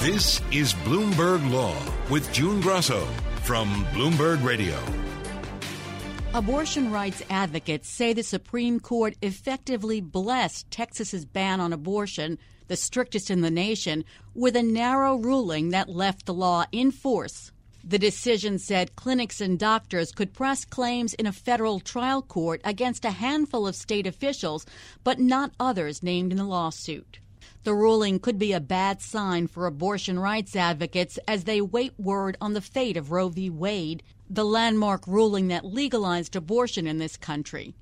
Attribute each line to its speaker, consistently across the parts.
Speaker 1: This is Bloomberg Law with June Grosso from Bloomberg Radio.
Speaker 2: Abortion rights advocates say the Supreme Court effectively blessed Texas's ban on abortion, the strictest in the nation, with a narrow ruling that left the law in force. The decision said clinics and doctors could press claims in a federal trial court against a handful of state officials, but not others named in the lawsuit. The ruling could be a bad sign for abortion rights advocates as they wait word on the fate of Roe v. Wade, the landmark ruling that legalized abortion in this country.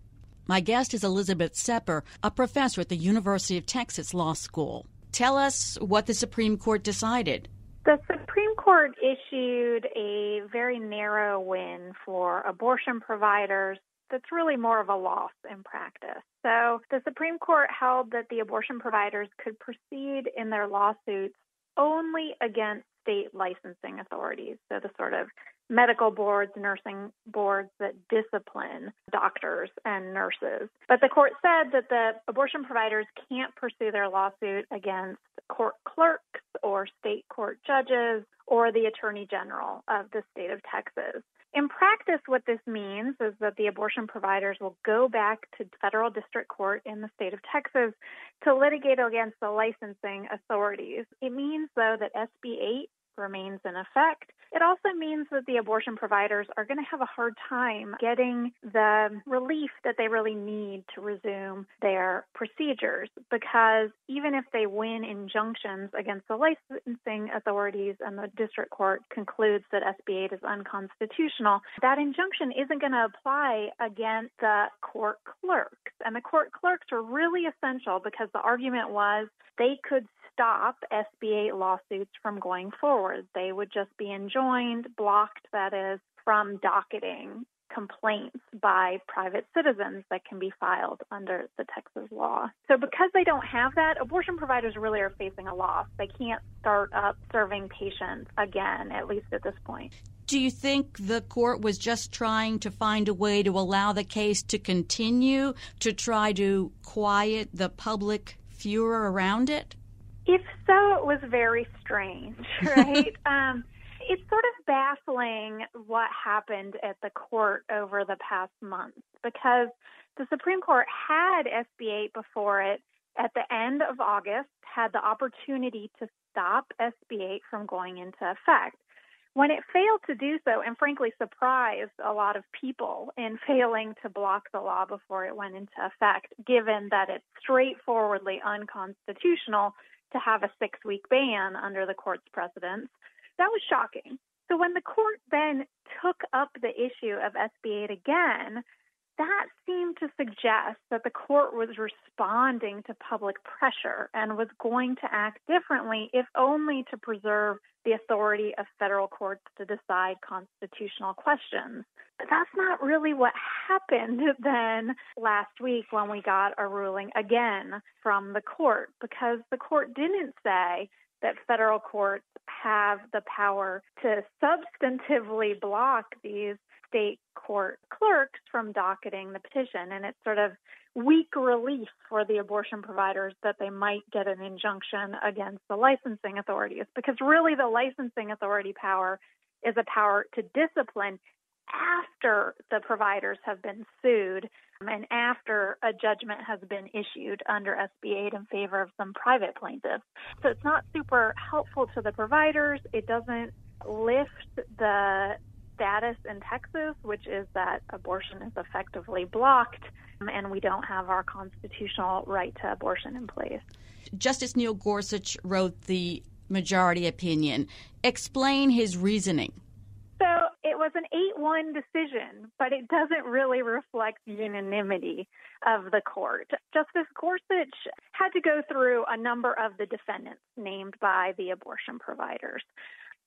Speaker 2: My guest is Elizabeth Sepper, a professor at the University of Texas Law School. Tell us what the Supreme Court decided.
Speaker 3: The Supreme Court issued a very narrow win for abortion providers that's really more of a loss in practice. So the Supreme Court held that the abortion providers could proceed in their lawsuits only against state licensing authorities. So the sort of medical boards, nursing boards that discipline doctors and nurses. But the court said that the abortion providers can't pursue their lawsuit against court clerks or state court judges or the attorney general of the state of Texas. In practice, what this means is that the abortion providers will go back to federal district court in the state of Texas to litigate against the licensing authorities. It means, though, that SB 8 remains in effect. It also means that the abortion providers are going to have a hard time getting the relief that they really need to resume their procedures because even if they win injunctions against the licensing authorities and the district court concludes that SB 8 is unconstitutional, that injunction isn't going to apply against the court clerks. And the court clerks are really essential because the argument was they could stop SB 8 lawsuits from going forward. They would just be enjoined, blocked, that is, from docketing complaints by private citizens that can be filed under the Texas law. So, because they don't have that, abortion providers really are facing a loss. They can't start up serving patients again, at least at this point.
Speaker 2: Do you think the court was just trying to find a way to allow the case to continue to try to quiet the public furor around it?
Speaker 3: If so, it was very strange, right? um, it's sort of baffling what happened at the court over the past month because the Supreme Court had SB 8 before it at the end of August, had the opportunity to stop SB 8 from going into effect. When it failed to do so, and frankly surprised a lot of people in failing to block the law before it went into effect, given that it's straightforwardly unconstitutional to have a six week ban under the court's precedents. That was shocking. So when the court then took up the issue of SB 8 again, that seemed to suggest that the court was responding to public pressure and was going to act differently, if only to preserve the authority of federal courts to decide constitutional questions. But that's not really what happened then last week when we got a ruling again from the court, because the court didn't say that federal courts have the power to substantively block these state court clerks from docketing the petition. And it's sort of weak relief for the abortion providers that they might get an injunction against the licensing authorities because really the licensing authority power is a power to discipline after the providers have been sued um, and after a judgment has been issued under SB 8 in favor of some private plaintiffs. So it's not super helpful to the providers. It doesn't lift the status in Texas, which is that abortion is effectively blocked um, and we don't have our constitutional right to abortion in place.
Speaker 2: Justice Neil Gorsuch wrote the majority opinion. Explain his reasoning.
Speaker 3: So it was an 8 1 decision, but it doesn't really reflect the unanimity of the court. Justice Gorsuch had to go through a number of the defendants named by the abortion providers.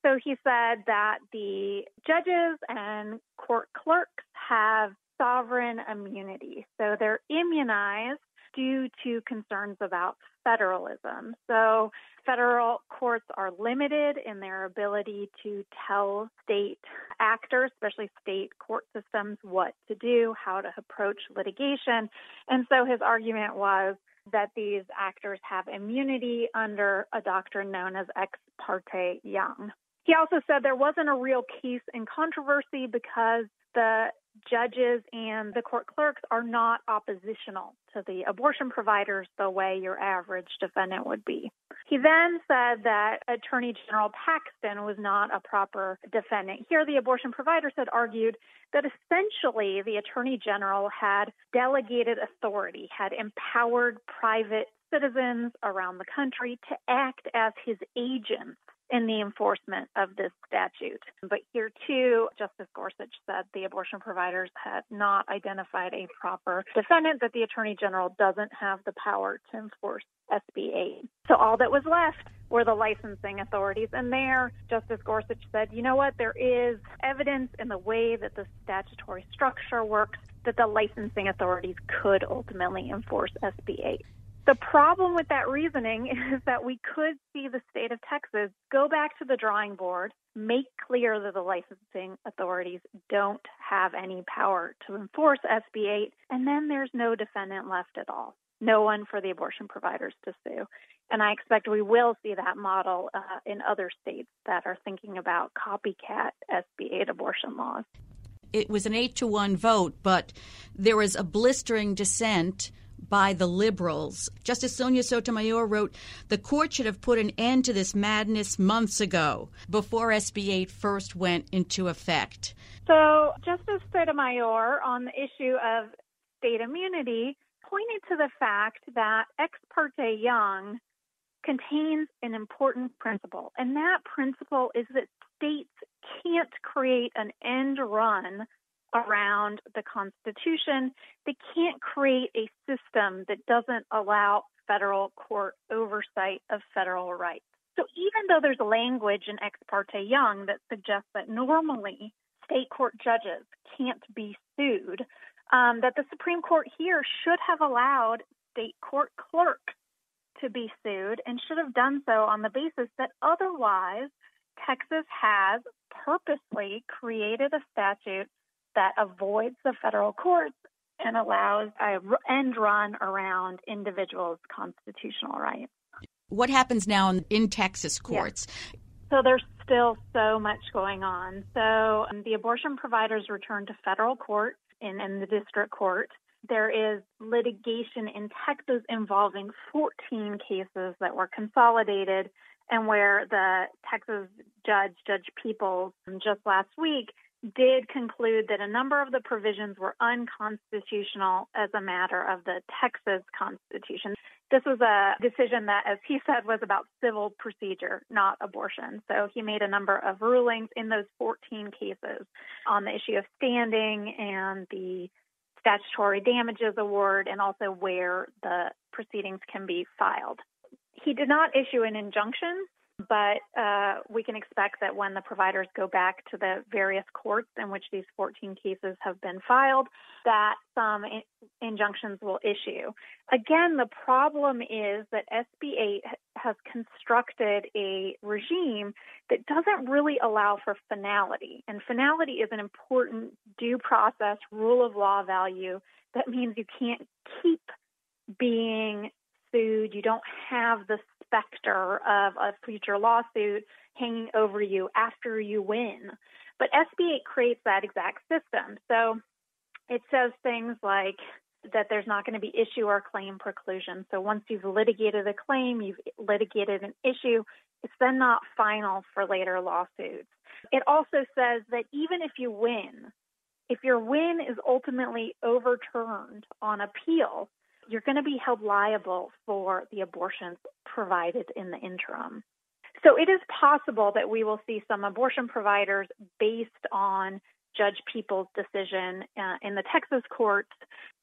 Speaker 3: So he said that the judges and court clerks have sovereign immunity. So they're immunized due to concerns about federalism. So federal courts are limited in their ability to tell state actors, especially state court systems, what to do, how to approach litigation. And so his argument was that these actors have immunity under a doctrine known as ex parte Young. He also said there wasn't a real case in controversy because the judges and the court clerks are not oppositional to the abortion providers the way your average defendant would be. He then said that Attorney General Paxton was not a proper defendant. Here, the abortion providers had argued that essentially the Attorney General had delegated authority, had empowered private citizens around the country to act as his agents in the enforcement of this statute. But here, too, Justice Gorsuch said the abortion providers had not identified a proper defendant, that the Attorney General doesn't have the power to enforce SB 8. So all that was left were the licensing authorities. And there, Justice Gorsuch said, you know what, there is evidence in the way that the statutory structure works that the licensing authorities could ultimately enforce SB 8. The problem with that reasoning is that we could see the state of Texas go back to the drawing board, make clear that the licensing authorities don't have any power to enforce SB 8, and then there's no defendant left at all. No one for the abortion providers to sue. And I expect we will see that model uh, in other states that are thinking about copycat SB 8 abortion laws.
Speaker 2: It was an 8 to 1 vote, but there was a blistering dissent by the liberals. Justice Sonia Sotomayor wrote The court should have put an end to this madness months ago, before SB 8 first went into effect.
Speaker 3: So, Justice Sotomayor, on the issue of state immunity, pointed to the fact that Ex parte Young contains an important principle, and that principle is that states can't create an end run around the Constitution. They can't create a system that doesn't allow federal court oversight of federal rights. So even though there's language in Ex parte Young that suggests that normally state court judges can't be sued, um, that the Supreme Court here should have allowed state court clerks to be sued and should have done so on the basis that otherwise Texas has purposely created a statute that avoids the federal courts and allows a end run around individuals' constitutional rights.
Speaker 2: What happens now in, in Texas courts?
Speaker 3: Yeah. So there's still so much going on. So um, the abortion providers return to federal court in, in the district court. There is litigation in Texas involving 14 cases that were consolidated and where the Texas judge, Judge Peeples, just last week did conclude that a number of the provisions were unconstitutional as a matter of the Texas Constitution. This was a decision that, as he said, was about civil procedure, not abortion. So he made a number of rulings in those 14 cases on the issue of standing and the statutory damages award and also where the proceedings can be filed. He did not issue an injunction, but uh, we can expect that when the providers go back to the various courts in which these 14 cases have been filed, that some in- injunctions will issue. Again, the problem is that SB 8 has constructed a regime that doesn't really allow for finality. And finality is an important due process, rule of law value that means you can't keep being sued. You don't have the specter of a future lawsuit hanging over you after you win. But SB 8 creates that exact system. So it says things like that there's not going to be issue or claim preclusion. So once you've litigated a claim, you've litigated an issue, it's then not final for later lawsuits. It also says that even if you win, if your win is ultimately overturned on appeal, you're going to be held liable for the abortions provided in the interim. So it is possible that we will see some abortion providers based on Judge Peeples' decision uh, in the Texas courts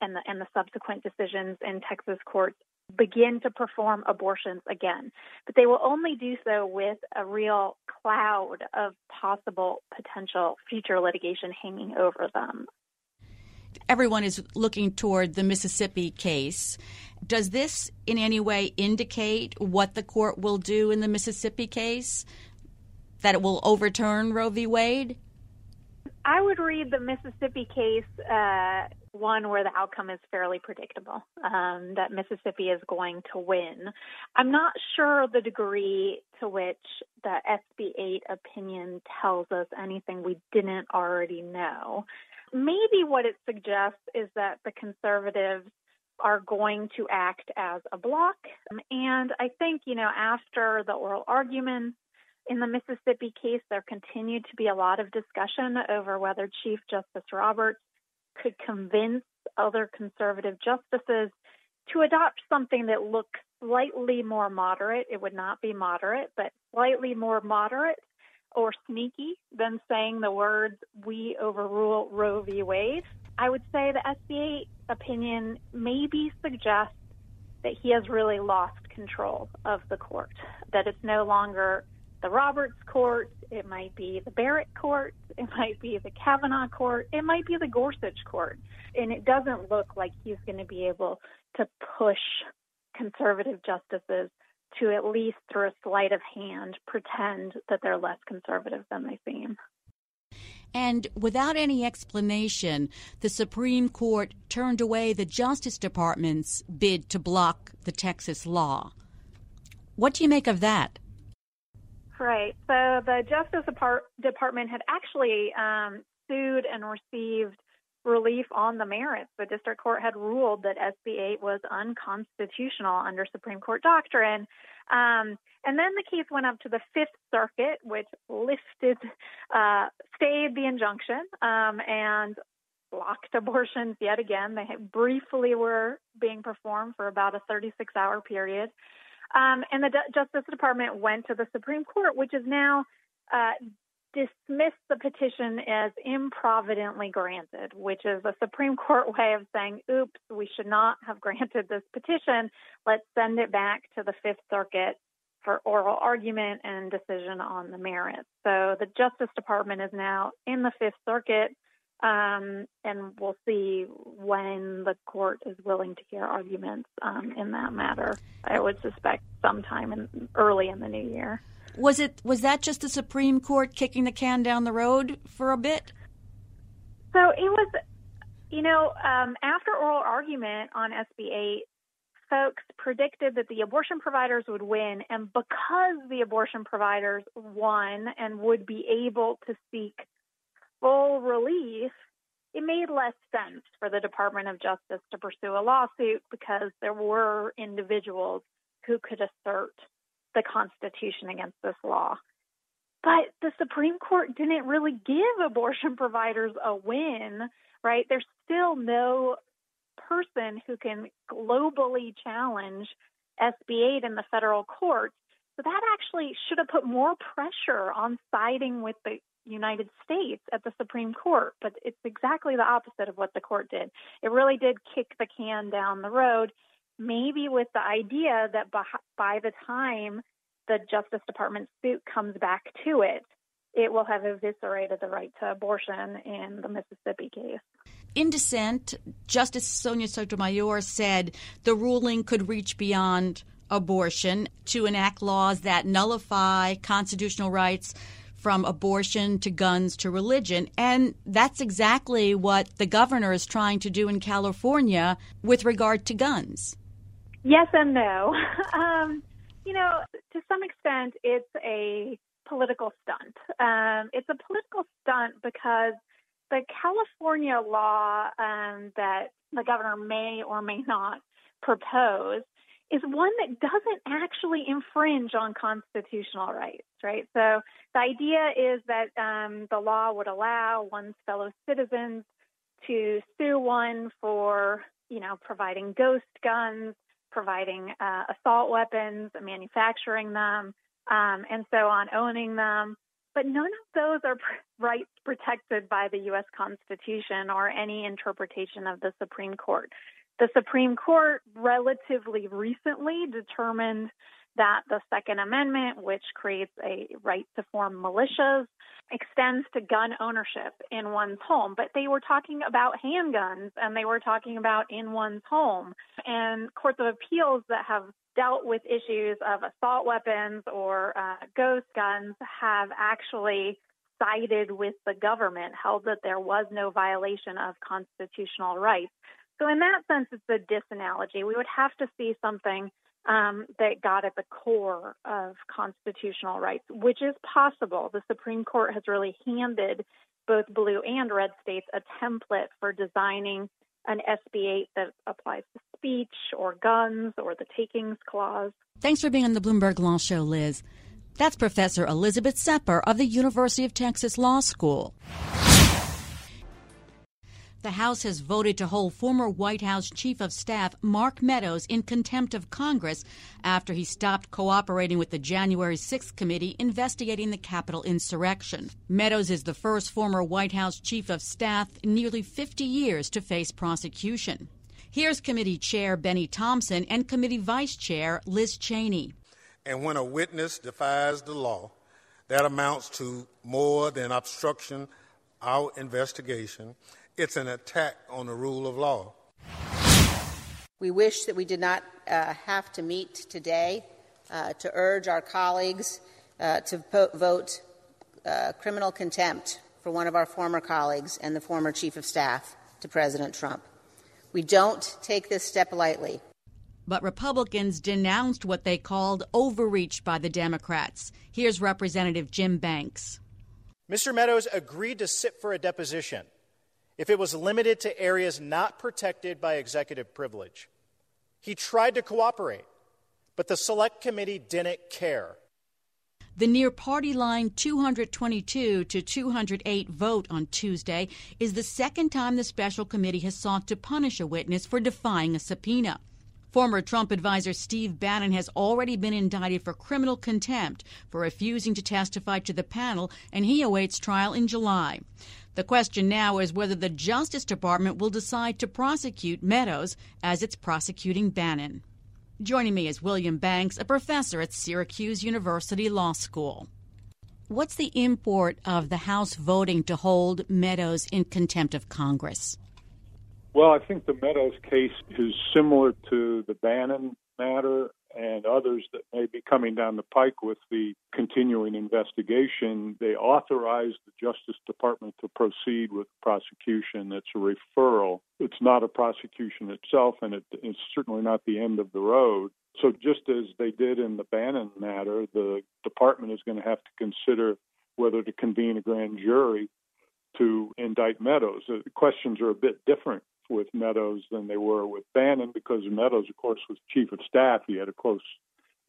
Speaker 3: and the, and the subsequent decisions in Texas courts begin to perform abortions again. But they will only do so with a real cloud of possible potential future litigation hanging over them
Speaker 2: everyone is looking toward the Mississippi case. Does this in any way indicate what the court will do in the Mississippi case? That it will overturn Roe v. Wade?
Speaker 3: I would read the Mississippi case uh, one where the outcome is fairly predictable, um, that Mississippi is going to win. I'm not sure the degree to which the SB 8 opinion tells us anything we didn't already know. Maybe what it suggests is that the conservatives are going to act as a bloc. And I think, you know, after the oral arguments in the Mississippi case, there continued to be a lot of discussion over whether Chief Justice Roberts could convince other conservative justices to adopt something that looks slightly more moderate. It would not be moderate, but slightly more moderate or sneaky than saying the words, we overrule Roe v. Wade. I would say the SBA 8 opinion maybe suggests that he has really lost control of the court, that it's no longer the Roberts court, it might be the Barrett court, it might be the Kavanaugh court, it might be the Gorsuch court. And it doesn't look like he's going to be able to push conservative justices to at least through a sleight of hand pretend that they're less conservative than they seem.
Speaker 2: And without any explanation, the Supreme Court turned away the Justice Department's bid to block the Texas law. What do you make of that?
Speaker 3: Right. So the Justice Department had actually um, sued and received relief on the merits. The district court had ruled that SB 8 was unconstitutional under Supreme Court doctrine. Um, and then the case went up to the Fifth Circuit, which lifted, uh, stayed the injunction um, and blocked abortions yet again. They briefly were being performed for about a 36 hour period. Um, and the Justice Department went to the Supreme Court, which is now uh, dismissed the petition as improvidently granted, which is a Supreme Court way of saying, oops, we should not have granted this petition. Let's send it back to the Fifth Circuit for oral argument and decision on the merits. So the Justice Department is now in the Fifth Circuit, um, and we'll see when the court is willing to hear arguments um, in that matter. I would suspect sometime in, early in the new year.
Speaker 2: Was it was that just the Supreme Court kicking the can down the road for a bit?
Speaker 3: So it was, you know, um, after oral argument on SB 8, folks predicted that the abortion providers would win, and because the abortion providers won and would be able to seek full relief, it made less sense for the Department of Justice to pursue a lawsuit because there were individuals who could assert the Constitution against this law. But the Supreme Court didn't really give abortion providers a win, right? There's still no person who can globally challenge SB 8 in the federal courts. So that actually should have put more pressure on siding with the United States at the Supreme Court, but it's exactly the opposite of what the court did. It really did kick the can down the road, maybe with the idea that by the time the Justice Department suit comes back to it, it will have eviscerated the right to abortion in the Mississippi case.
Speaker 2: In dissent, Justice Sonia Sotomayor said the ruling could reach beyond abortion to enact laws that nullify constitutional rights from abortion to guns to religion. And that's exactly what the governor is trying to do in California with regard to guns.
Speaker 3: Yes and no. um, you know, to some extent, it's a political stunt. Um, it's a political stunt because the California law um, that the governor may or may not propose is one that doesn't actually infringe on constitutional rights, right? So the idea is that um, the law would allow one's fellow citizens to sue one for, you know, providing ghost guns, providing uh, assault weapons, manufacturing them, um, and so on, owning them. But none of those are rights protected by the U.S. Constitution or any interpretation of the Supreme Court. The Supreme Court relatively recently determined that the Second Amendment, which creates a right to form militias, extends to gun ownership in one's home. But they were talking about handguns and they were talking about in one's home. And courts of appeals that have dealt with issues of assault weapons or uh, ghost guns have actually sided with the government, held that there was no violation of constitutional rights. So, in that sense, it's a disanalogy. We would have to see something um, that got at the core of constitutional rights, which is possible. The Supreme Court has really handed both blue and red states a template for designing an SB 8 that applies to speech or guns or the takings clause.
Speaker 2: Thanks for being on the Bloomberg Law Show, Liz. That's Professor Elizabeth Sepper of the University of Texas Law School. The House has voted to hold former White House Chief of Staff Mark Meadows in contempt of Congress after he stopped cooperating with the January 6th committee investigating the Capitol insurrection. Meadows is the first former White House Chief of Staff in nearly 50 years to face prosecution. Here's Committee Chair Benny Thompson and Committee Vice Chair Liz Cheney.
Speaker 4: And when a witness defies the law, that amounts to more than obstruction our investigation it's an attack on the rule of law.
Speaker 5: We wish that we did not uh, have to meet today uh, to urge our colleagues uh, to po- vote uh, criminal contempt for one of our former colleagues and the former chief of staff to President Trump. We don't take this step lightly.
Speaker 2: But Republicans denounced what they called overreach by the Democrats. Here's Representative Jim Banks.
Speaker 6: Mr. Meadows agreed to sit for a deposition if it was limited to areas not protected by executive privilege. He tried to cooperate, but the Select Committee didn't care.
Speaker 2: The near party line 222 to 208 vote on Tuesday is the second time the special committee has sought to punish a witness for defying a subpoena. Former Trump advisor Steve Bannon has already been indicted for criminal contempt for refusing to testify to the panel, and he awaits trial in July. The question now is whether the Justice Department will decide to prosecute Meadows as it's prosecuting Bannon. Joining me is William Banks, a professor at Syracuse University Law School. What's the import of the House voting to hold Meadows in contempt of Congress?
Speaker 7: Well, I think the Meadows case is similar to the Bannon matter and others that may be coming down the pike with the continuing investigation, they authorized the Justice Department to proceed with prosecution. It's a referral. It's not a prosecution itself, and it, it's certainly not the end of the road. So, just as they did in the Bannon matter, the department is going to have to consider whether to convene a grand jury to indict Meadows. The questions are a bit different with Meadows than they were with Bannon because Meadows, of course, was chief of staff. He had a close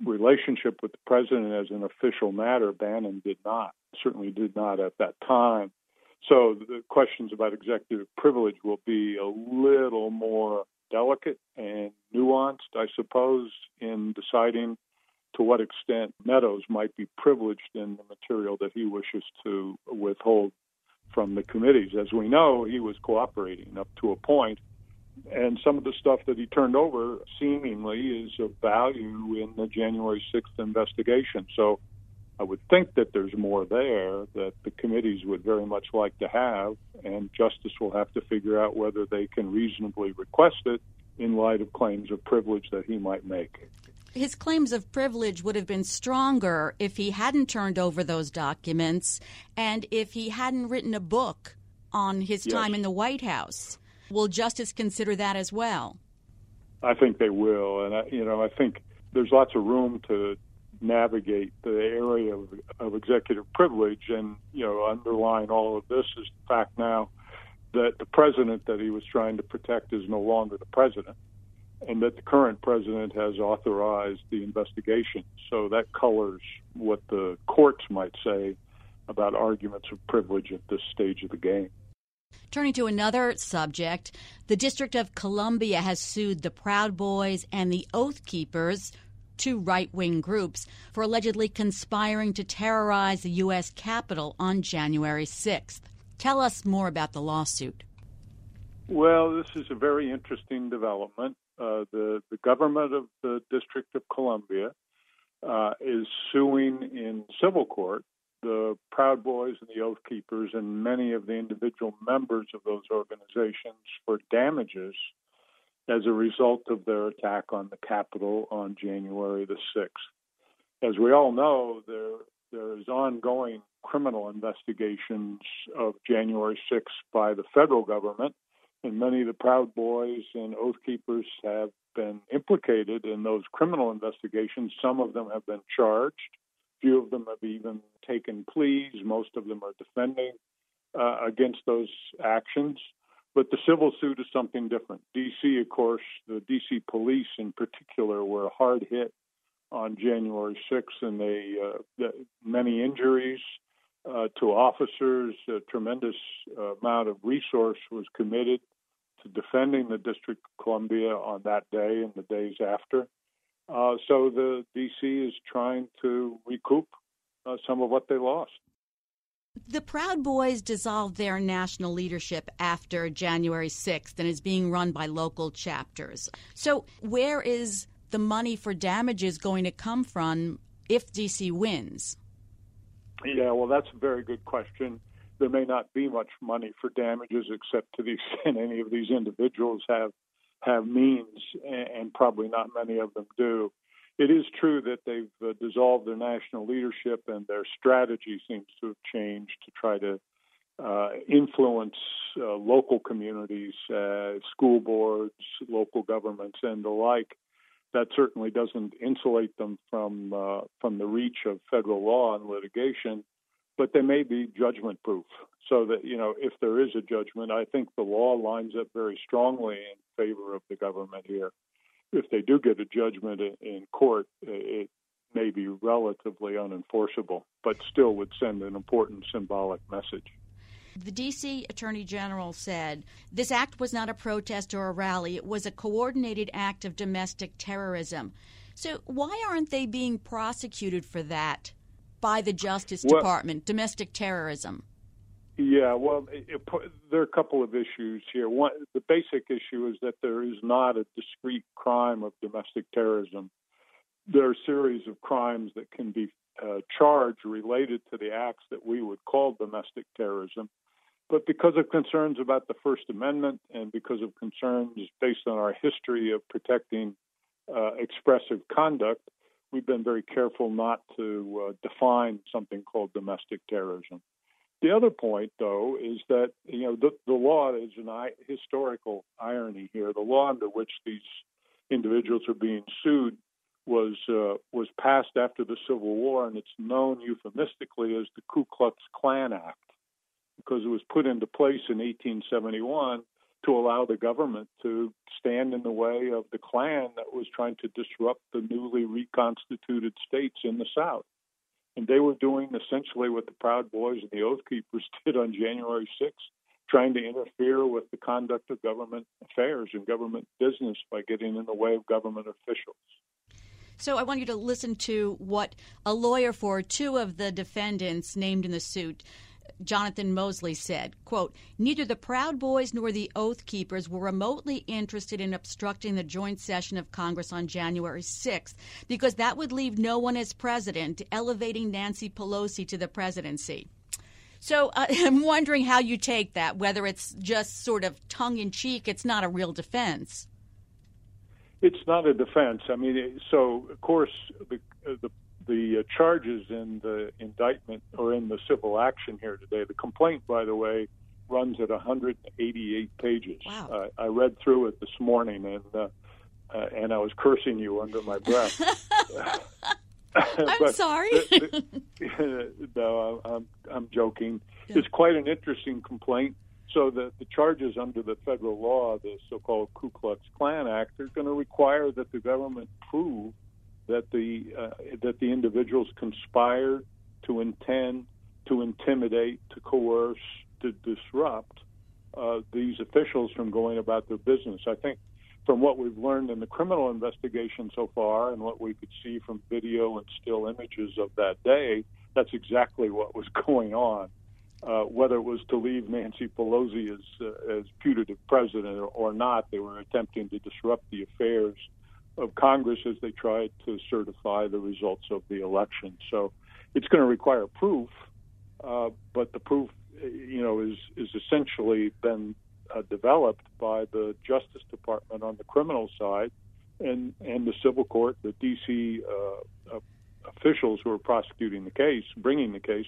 Speaker 7: relationship with the president as an official matter. Bannon did not, certainly did not at that time. So the questions about executive privilege will be a little more delicate and nuanced, I suppose, in deciding to what extent Meadows might be privileged in the material that he wishes to withhold from the committees. As we know, he was cooperating up to a point, and some of the stuff that he turned over seemingly is of value in the January 6th investigation. So I would think that there's more there that the committees would very much like to have, and Justice will have to figure out whether they can reasonably request it in light of claims of privilege that he might make.
Speaker 2: His claims of privilege would have been stronger if he hadn't turned over those documents and if he hadn't written a book on his yes. time in the White House. Will Justice consider that as well?
Speaker 7: I think they will, and I, you know, I think there's lots of room to navigate the area of, of executive privilege, and you know, underlying all of this is the fact now that the president that he was trying to protect is no longer the president, and that the current president has authorized the investigation. So that colors what the courts might say about arguments of privilege at this stage of the game.
Speaker 2: Turning to another subject, the District of Columbia has sued the Proud Boys and the Oath Keepers, two right wing groups, for allegedly conspiring to terrorize the U.S. Capitol on January 6th. Tell us more about the lawsuit.
Speaker 7: Well, this is a very interesting development. Uh, the, the government of the District of Columbia uh, is suing in civil court the Proud Boys and the Oath Keepers and many of the individual members of those organizations for damages as a result of their attack on the Capitol on January the 6th. As we all know, there there is ongoing criminal investigations of January 6th by the federal government, and many of the Proud Boys and Oath Keepers have been implicated in those criminal investigations. Some of them have been charged. Few of them have even taken pleas. Most of them are defending uh, against those actions. But the civil suit is something different. D.C., of course, the D.C. police in particular were hard hit on January 6th, and they uh, many injuries uh, to officers. A tremendous uh, amount of resource was committed to defending the District of Columbia on that day and the days after. Uh, so the DC is trying to recoup uh, some of what they lost.
Speaker 2: The Proud Boys dissolved their national leadership after January 6th and is being run by local chapters. So, where is the money for damages going to come from if DC wins?
Speaker 7: Yeah, well, that's a very good question. There may not be much money for damages, except to the extent any of these individuals have have means, and probably not many of them do. It is true that they've uh, dissolved their national leadership, and their strategy seems to have changed to try to uh, influence uh, local communities, uh, school boards, local governments, and the like that certainly doesn't insulate them from uh, from the reach of federal law and litigation, but they may be judgment proof. So that you know, if there is a judgment, I think the law lines up very strongly in favor of the government here. If they do get a judgment in court, it may be relatively unenforceable, but still would send an important symbolic message.
Speaker 2: The D.C. Attorney General said this act was not a protest or a rally, it was a coordinated act of domestic terrorism. So, why aren't they being prosecuted for that by the Justice well, Department, domestic terrorism?
Speaker 7: Yeah, well, it, it, there are a couple of issues here. One, the basic issue is that there is not a discrete crime of domestic terrorism. There are a series of crimes that can be uh, charged related to the acts that we would call domestic terrorism. But because of concerns about the First Amendment and because of concerns based on our history of protecting uh, expressive conduct, we've been very careful not to uh, define something called domestic terrorism. The other point, though, is that you know the, the law is an I- historical irony here. The law under which these individuals are being sued was uh, was passed after the Civil War, and it's known euphemistically as the Ku Klux Klan Act because it was put into place in 1871 to allow the government to stand in the way of the Klan that was trying to disrupt the newly reconstituted states in the South. And they were doing essentially what the Proud Boys and the Oath Keepers did on January 6th, trying to interfere with the conduct of government affairs and government business by getting in the way of government officials.
Speaker 2: So I want you to listen to what a lawyer for two of the defendants named in the suit Jonathan Moseley said, quote, Neither the Proud Boys nor the Oath Keepers were remotely interested in obstructing the joint session of Congress on January 6th because that would leave no one as president, elevating Nancy Pelosi to the presidency. So uh, I'm wondering how you take that, whether it's just sort of tongue in cheek, it's not a real defense.
Speaker 7: It's not a defense. I mean, so of course the the the uh, charges in the indictment or in the civil action here today. The complaint, by the way, runs at 188 pages.
Speaker 2: Wow.
Speaker 7: Uh, I read through it this morning, and uh, uh, and I was cursing you under my breath.
Speaker 2: I'm sorry.
Speaker 7: the, the, no, I'm, I'm joking. Yeah. It's quite an interesting complaint. So the, the charges under the federal law, the so-called Ku Klux Klan Act, are going to require that the government prove that the uh, that the individuals conspired to intend to intimidate, to coerce, to disrupt uh, these officials from going about their business. I think from what we've learned in the criminal investigation so far and what we could see from video and still images of that day, that's exactly what was going on. Uh, whether it was to leave Nancy Pelosi as uh, as putative president or, or not, they were attempting to disrupt the affairs of Congress as they tried to certify the results of the election. So it's going to require proof, uh, but the proof, you know, is is essentially been uh, developed by the Justice Department on the criminal side, and and the civil court, the D.C. Uh, uh, officials who are prosecuting the case, bringing the case,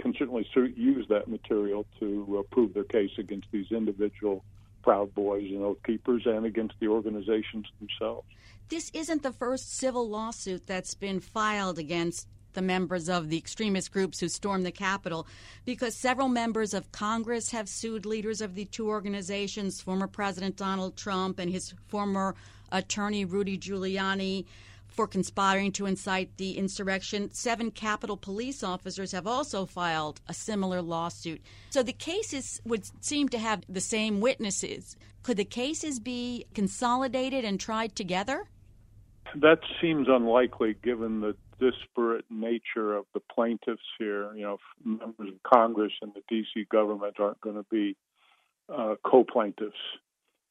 Speaker 7: can certainly use that material to uh, prove their case against these individual Proud Boys and Oath Keepers and against the organizations themselves.
Speaker 2: This isn't the first civil lawsuit that's been filed against the members of the extremist groups who stormed the Capitol because several members of Congress have sued leaders of the two organizations, former President Donald Trump and his former attorney Rudy Giuliani for conspiring to incite the insurrection. Seven Capitol police officers have also filed a similar lawsuit. So the cases would seem to have the same witnesses. Could the cases be consolidated and tried together?
Speaker 7: That seems unlikely given the disparate nature of the plaintiffs here. You know, members of Congress and the D.C. government aren't going to be uh, co plaintiffs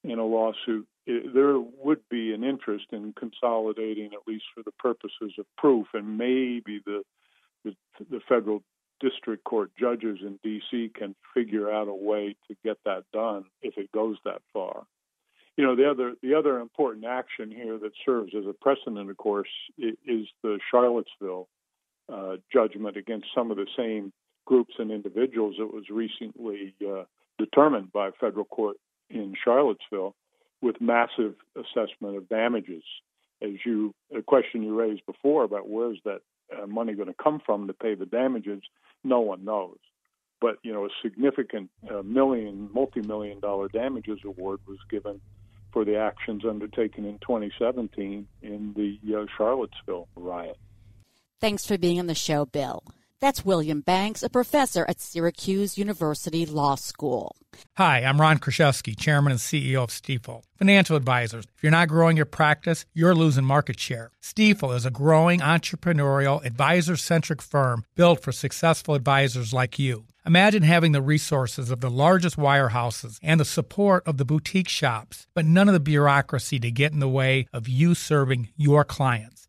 Speaker 7: in a lawsuit it, there would be an interest in consolidating, at least for the purposes of proof, and maybe the the, the federal district court judges in D.C. can figure out a way to get that done if it goes that far. You know, the other the other important action here that serves as a precedent, of course, is the Charlottesville uh, judgment against some of the same groups and individuals that was recently uh, determined by a federal court in Charlottesville with massive assessment of damages. As you, a question you raised before about where's that uh, money going to come from to pay the damages, no one knows. But you know, a significant uh, million, multi-million dollar damages award was given for the actions undertaken in 2017 in the uh, Charlottesville riot.
Speaker 2: Thanks for being on the show, Bill. That's William Banks, a professor at Syracuse University Law School.
Speaker 8: Hi, I'm Ron Kruszewski, Chairman and CEO of Stifel. Financial advisors, if you're not growing your practice, you're losing market share. Stifel is a growing entrepreneurial, advisor centric firm built for successful advisors like you. Imagine having the resources of the largest wirehouses and the support of the boutique shops, but none of the bureaucracy to get in the way of you serving your clients.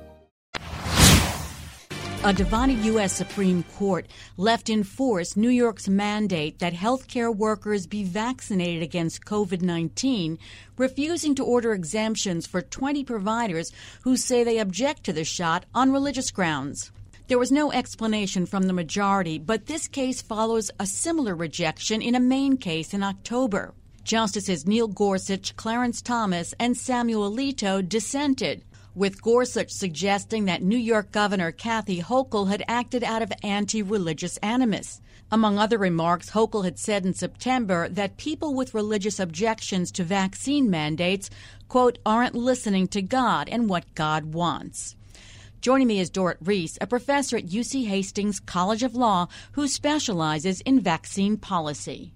Speaker 2: A divided U.S. Supreme Court left in force New York's mandate that healthcare workers be vaccinated against COVID 19, refusing to order exemptions for 20 providers who say they object to the shot on religious grounds. There was no explanation from the majority, but this case follows a similar rejection in a Maine case in October. Justices Neil Gorsuch, Clarence Thomas, and Samuel Alito dissented with Gorsuch suggesting that New York Governor Kathy Hochul had acted out of anti religious animus. Among other remarks, Hochul had said in September that people with religious objections to vaccine mandates, quote, aren't listening to God and what God wants. Joining me is Dorit Reiss, a professor at UC Hastings College of Law who specializes in vaccine policy.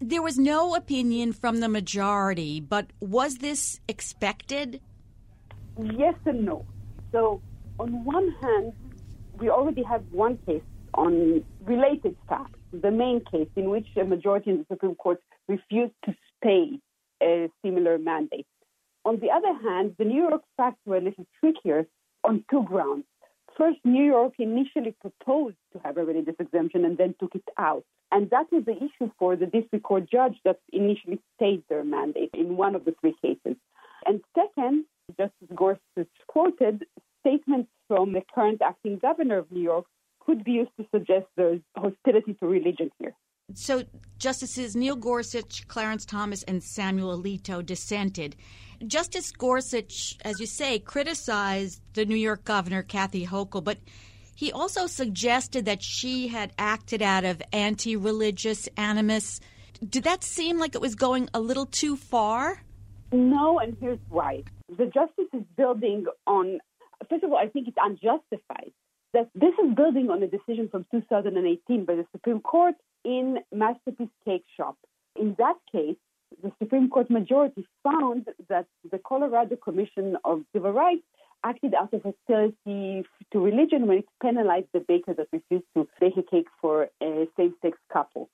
Speaker 2: There was no opinion from the majority, but was this expected?
Speaker 9: Yes and no. So, on one hand, we already have one case on related facts, the Maine case in which a majority in the Supreme Court refused to stay a similar mandate. On the other hand, the New York facts were a little trickier on two grounds. First, New York initially proposed to have a religious exemption and then took it out. And that was the issue for the district court judge that initially stayed their mandate in one of the three cases. And second, Justice Gorsuch quoted statements from the current acting governor of New York could be used to suggest there's hostility to religion here.
Speaker 2: So, Justices Neil Gorsuch, Clarence Thomas, and Samuel Alito dissented. Justice Gorsuch, as you say, criticized the New York governor, Kathy Hochul, but he also suggested that she had acted out of anti religious animus. Did that seem like it was going a little too far?
Speaker 9: No, and here's why. The justice is building on, first of all, I think it's unjustified that this is building on a decision from 2018 by the Supreme Court in Masterpiece Cake Shop. In that case, the Supreme Court majority found that the Colorado Commission of Civil Rights acted out of hostility to religion when it penalized the baker that refused to bake a cake for a same sex couple.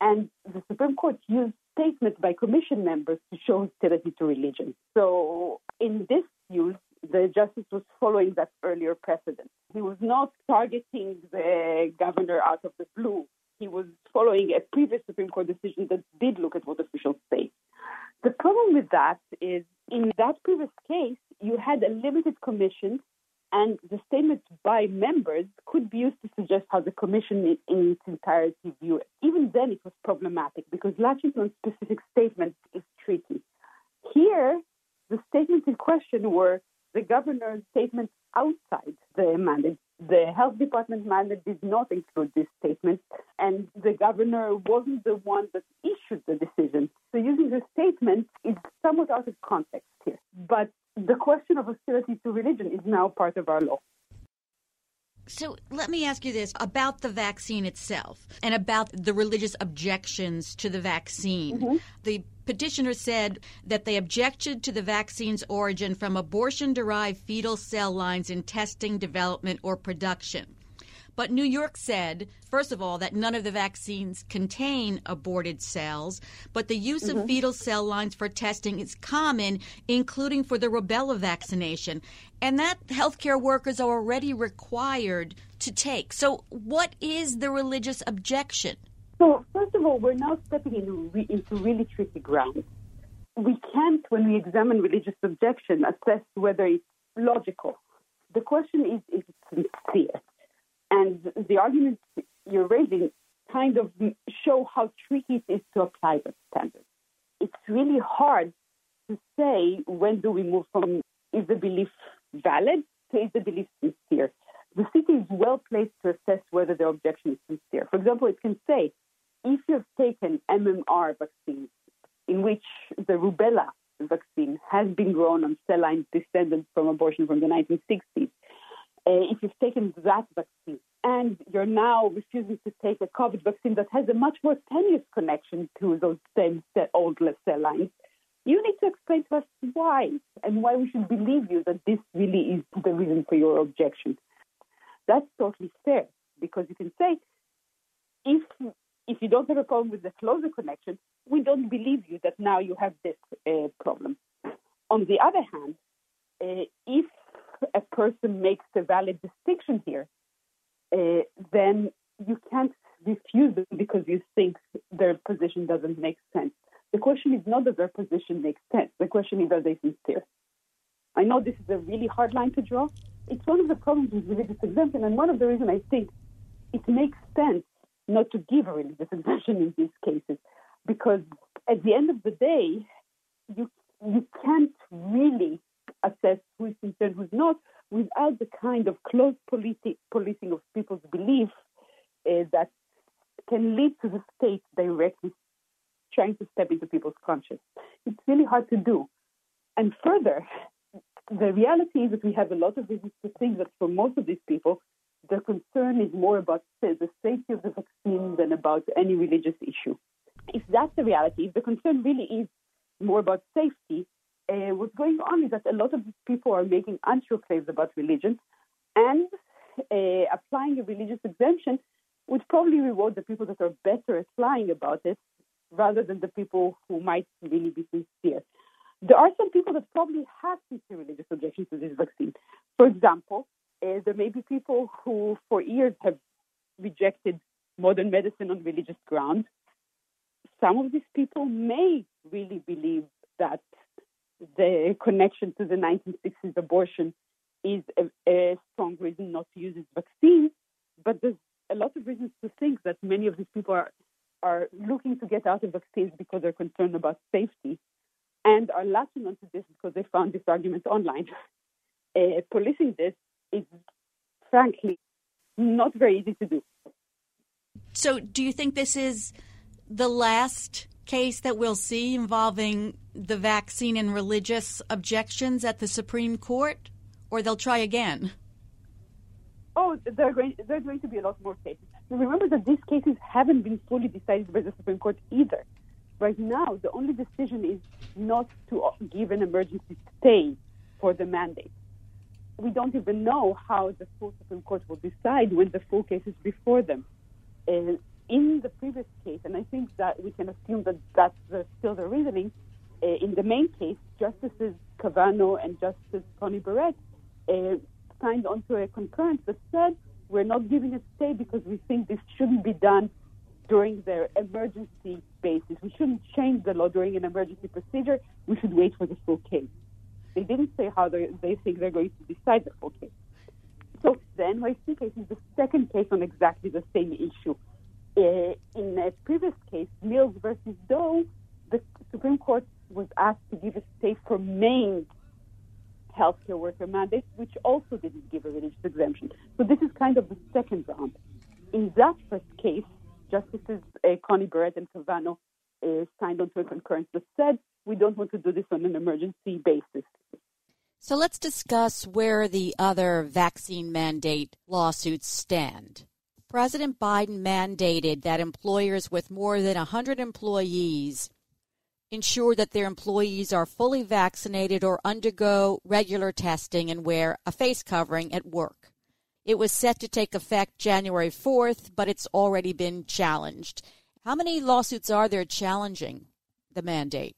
Speaker 9: And the Supreme Court used statements by commission members to show hostility to religion. So, in this use, the justice was following that earlier precedent. He was not targeting the governor out of the blue. He was following a previous Supreme Court decision that did look at what officials say. The problem with that is in that previous case, you had a limited commission, and the statements by members could be used to suggest how the commission in its entirety view it. Even then, it was problematic because latching on specific statements is tricky. Here, the statements in question were the governor's statements outside the mandate. The health department mandate did not include this statement, and the governor wasn't the one that issued the decision. So using the statement is somewhat out of context here. But the question of hostility to religion is now part of our law.
Speaker 2: So let me ask you this about the vaccine itself and about the religious objections to the vaccine. Mm-hmm. The petitioner said that they objected to the vaccine's origin from abortion derived fetal cell lines in testing, development, or production. But New York said, first of all, that none of the vaccines contain aborted cells, but the use mm-hmm. of fetal cell lines for testing is common, including for the rubella vaccination, and that healthcare workers are already required to take. So, what is the religious objection?
Speaker 9: So, first of all, we're now stepping into, into really tricky ground. We can't, when we examine religious objection, assess whether it's logical. The question is, is it sincere? And the arguments you're raising kind of show how tricky it is to apply that standard. It's really hard to say when do we move from is the belief valid to is the belief sincere. the city is well placed to assess whether their objection is sincere. For example, it can say, if you've taken MMR vaccines, in which the rubella vaccine has been grown on cell lines descended from abortion from the 1960s, uh, if you've taken that vaccine and you're now refusing to take a COVID vaccine that has a much more tenuous connection to those same old cell lines, you need to explain to us why and why we should believe you that this really is the reason for your objection. That's totally fair because you can say, if if you don't have a problem with the closer connection, we don't believe you that now you have this uh, problem. On the other hand, uh, if a person makes a valid distinction here, uh, then you can't refuse them because you think their position doesn't make sense. The question is not that their position makes sense. The question is, are they sincere? I know this is a really hard line to draw. It's one of the problems with religious exemption, and one of the reasons I think it makes sense not to give a religious exemption in these cases, because at the end of the day, you you can't really assess who is sincere and who's not without the kind of close politi- policing of people's belief uh, that can lead to the state directly trying to step into people's conscience. It's really hard to do. And further, the reality is that we have a lot of reasons to think that for most of these people, the concern is more about the safety of the vaccine than about any religious issue. If that's the reality, if the concern really is more about safety, uh, what's going on is that a lot of people are making untrue claims about religion and uh, applying a religious exemption would probably reward the people that are better at lying about it rather than the people who might really be sincere. There are some people that probably have sincere religious objections to this vaccine. For example, uh, there may be people who for years have rejected modern medicine on religious grounds. Some of these people may really believe that the connection to the 1960s abortion is a, a, strong reason not to use this vaccine, but there's a lot of reasons to think that many of these people are are looking to get out of vaccines because they're concerned about safety and are latching onto this because they found this argument online. Uh, policing this is frankly not very easy to do.
Speaker 2: So, do you think this is the last case that we'll see involving the vaccine and religious objections at the Supreme Court, or they'll try again?
Speaker 9: Oh, there are going, there are going to be a lot more cases. Remember that these cases haven't been fully decided by the Supreme Court either. Right now, the only decision is not to give an emergency stay for the mandate. We don't even know how the full Supreme Court will decide when the full case is before them. Uh, in the previous case, and I think that we can assume that that's the, still the reasoning, uh, in the Maine case, Justices Kavanaugh and Justice Coney Barrett uh, signed onto a concurrence that said we're not giving a stay because we think this shouldn't be done during their emergency basis. We shouldn't change the law during an emergency procedure. We should wait for the full case. They didn't say how they, they think they're going to decide the full case. So the NYC case is the second case on exactly the same issue. Uh, in a previous case, Mills versus Doe, the Supreme Court was asked to give a stay for Maine healthcare worker mandates, which also didn't give a religious exemption. So this is kind of the second round. In that first case, Justices uh, Coney Barrett and Kavanaugh uh, signed onto a concurrence that said we don't want to do this on an emergency basis.
Speaker 2: So let's discuss where the other vaccine mandate lawsuits stand. President Biden mandated that employers with more than 100 employees ensure that their employees are fully vaccinated or undergo regular testing and wear a face covering at work. It was set to take effect January 4th, but it's already been challenged. How many lawsuits are there challenging the mandate?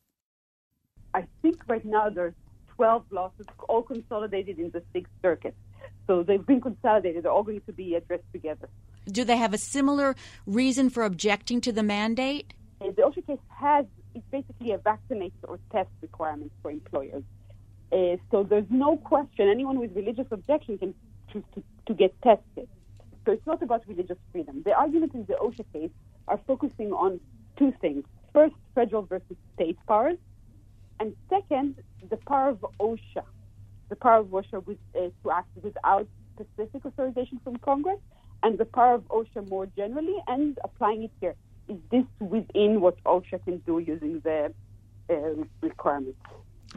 Speaker 9: I think right now there's 12 lawsuits, all consolidated in the Sixth Circuit. So they've been consolidated. They're all going to be addressed together.
Speaker 2: Do they have a similar reason for objecting to the mandate?
Speaker 9: Uh, the OSHA case has it's basically a vaccinate or test requirement for employers. Uh, so there's no question anyone with religious objection can choose to, to get tested. So it's not about religious freedom. The arguments in the OSHA case are focusing on two things. First, federal versus state powers. And second, the power of OSHA, the power of OSHA with, uh, to act without specific authorization from Congress and the power of OSHA more generally and applying it here. Is this within what OSHA can do using the uh, requirements?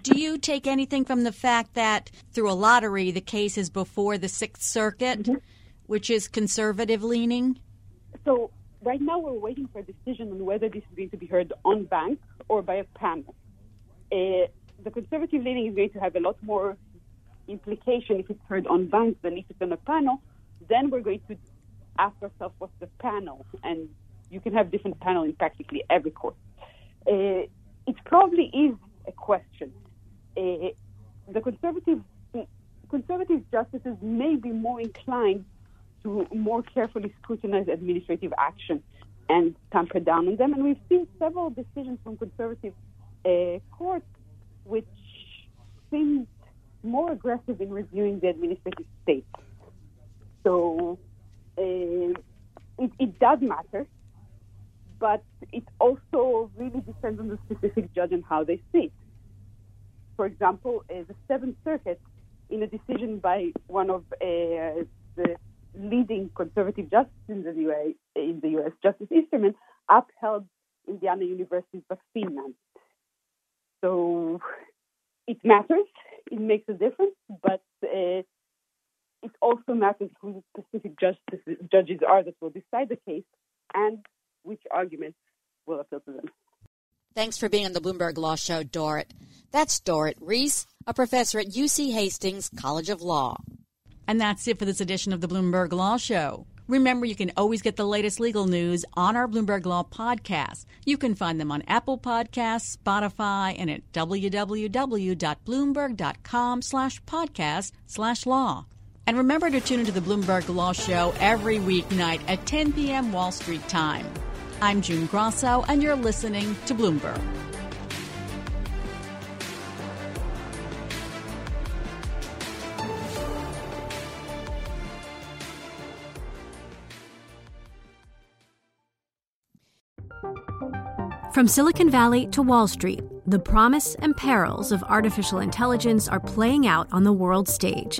Speaker 2: Do you take anything from the fact that through a lottery the case is before the Sixth Circuit, mm-hmm. which is conservative leaning?
Speaker 9: So right now we're waiting for a decision on whether this is going to be heard en banc or by a panel. Uh, the conservative leaning is going to have a lot more implication if it's heard en banc than if it's on a panel. Then we're going to ask ourselves what's the panel, and you can have different panel in practically every court. Uh, it probably is a question. Uh, the conservative conservative justices may be more inclined to more carefully scrutinize administrative action and tamper down on them. And we've seen several decisions from conservative uh, courts which seem more aggressive in reviewing the administrative state. So it, it, does matter, but it also really depends on the specific judge and how they see it. For example, uh, the Seventh Circuit, in a decision by one of uh, the leading conservative justices in the U.S., in the U.S. Justice Easterman, upheld Indiana University's vaccine mandate. So it matters. It makes a difference, but uh, it also matters who the specific justices, judges are that will decide the case and which arguments will appeal to them.
Speaker 2: Thanks for being on the Bloomberg Law Show, Dorit. That's Dorit Reiss, a professor at UC Hastings College of Law. And that's it for this edition of the Bloomberg Law Show. Remember, you can always get the latest legal news on our Bloomberg Law podcast. You can find them on Apple Podcasts, Spotify, and at www.bloomberg.com slash podcast slash law. And remember to tune into the Bloomberg Law Show every weeknight at 10 p.m. Wall Street time. I'm June Grosso, and you're listening to Bloomberg.
Speaker 10: From Silicon Valley to Wall Street, the promise and perils of artificial intelligence are playing out on the world stage.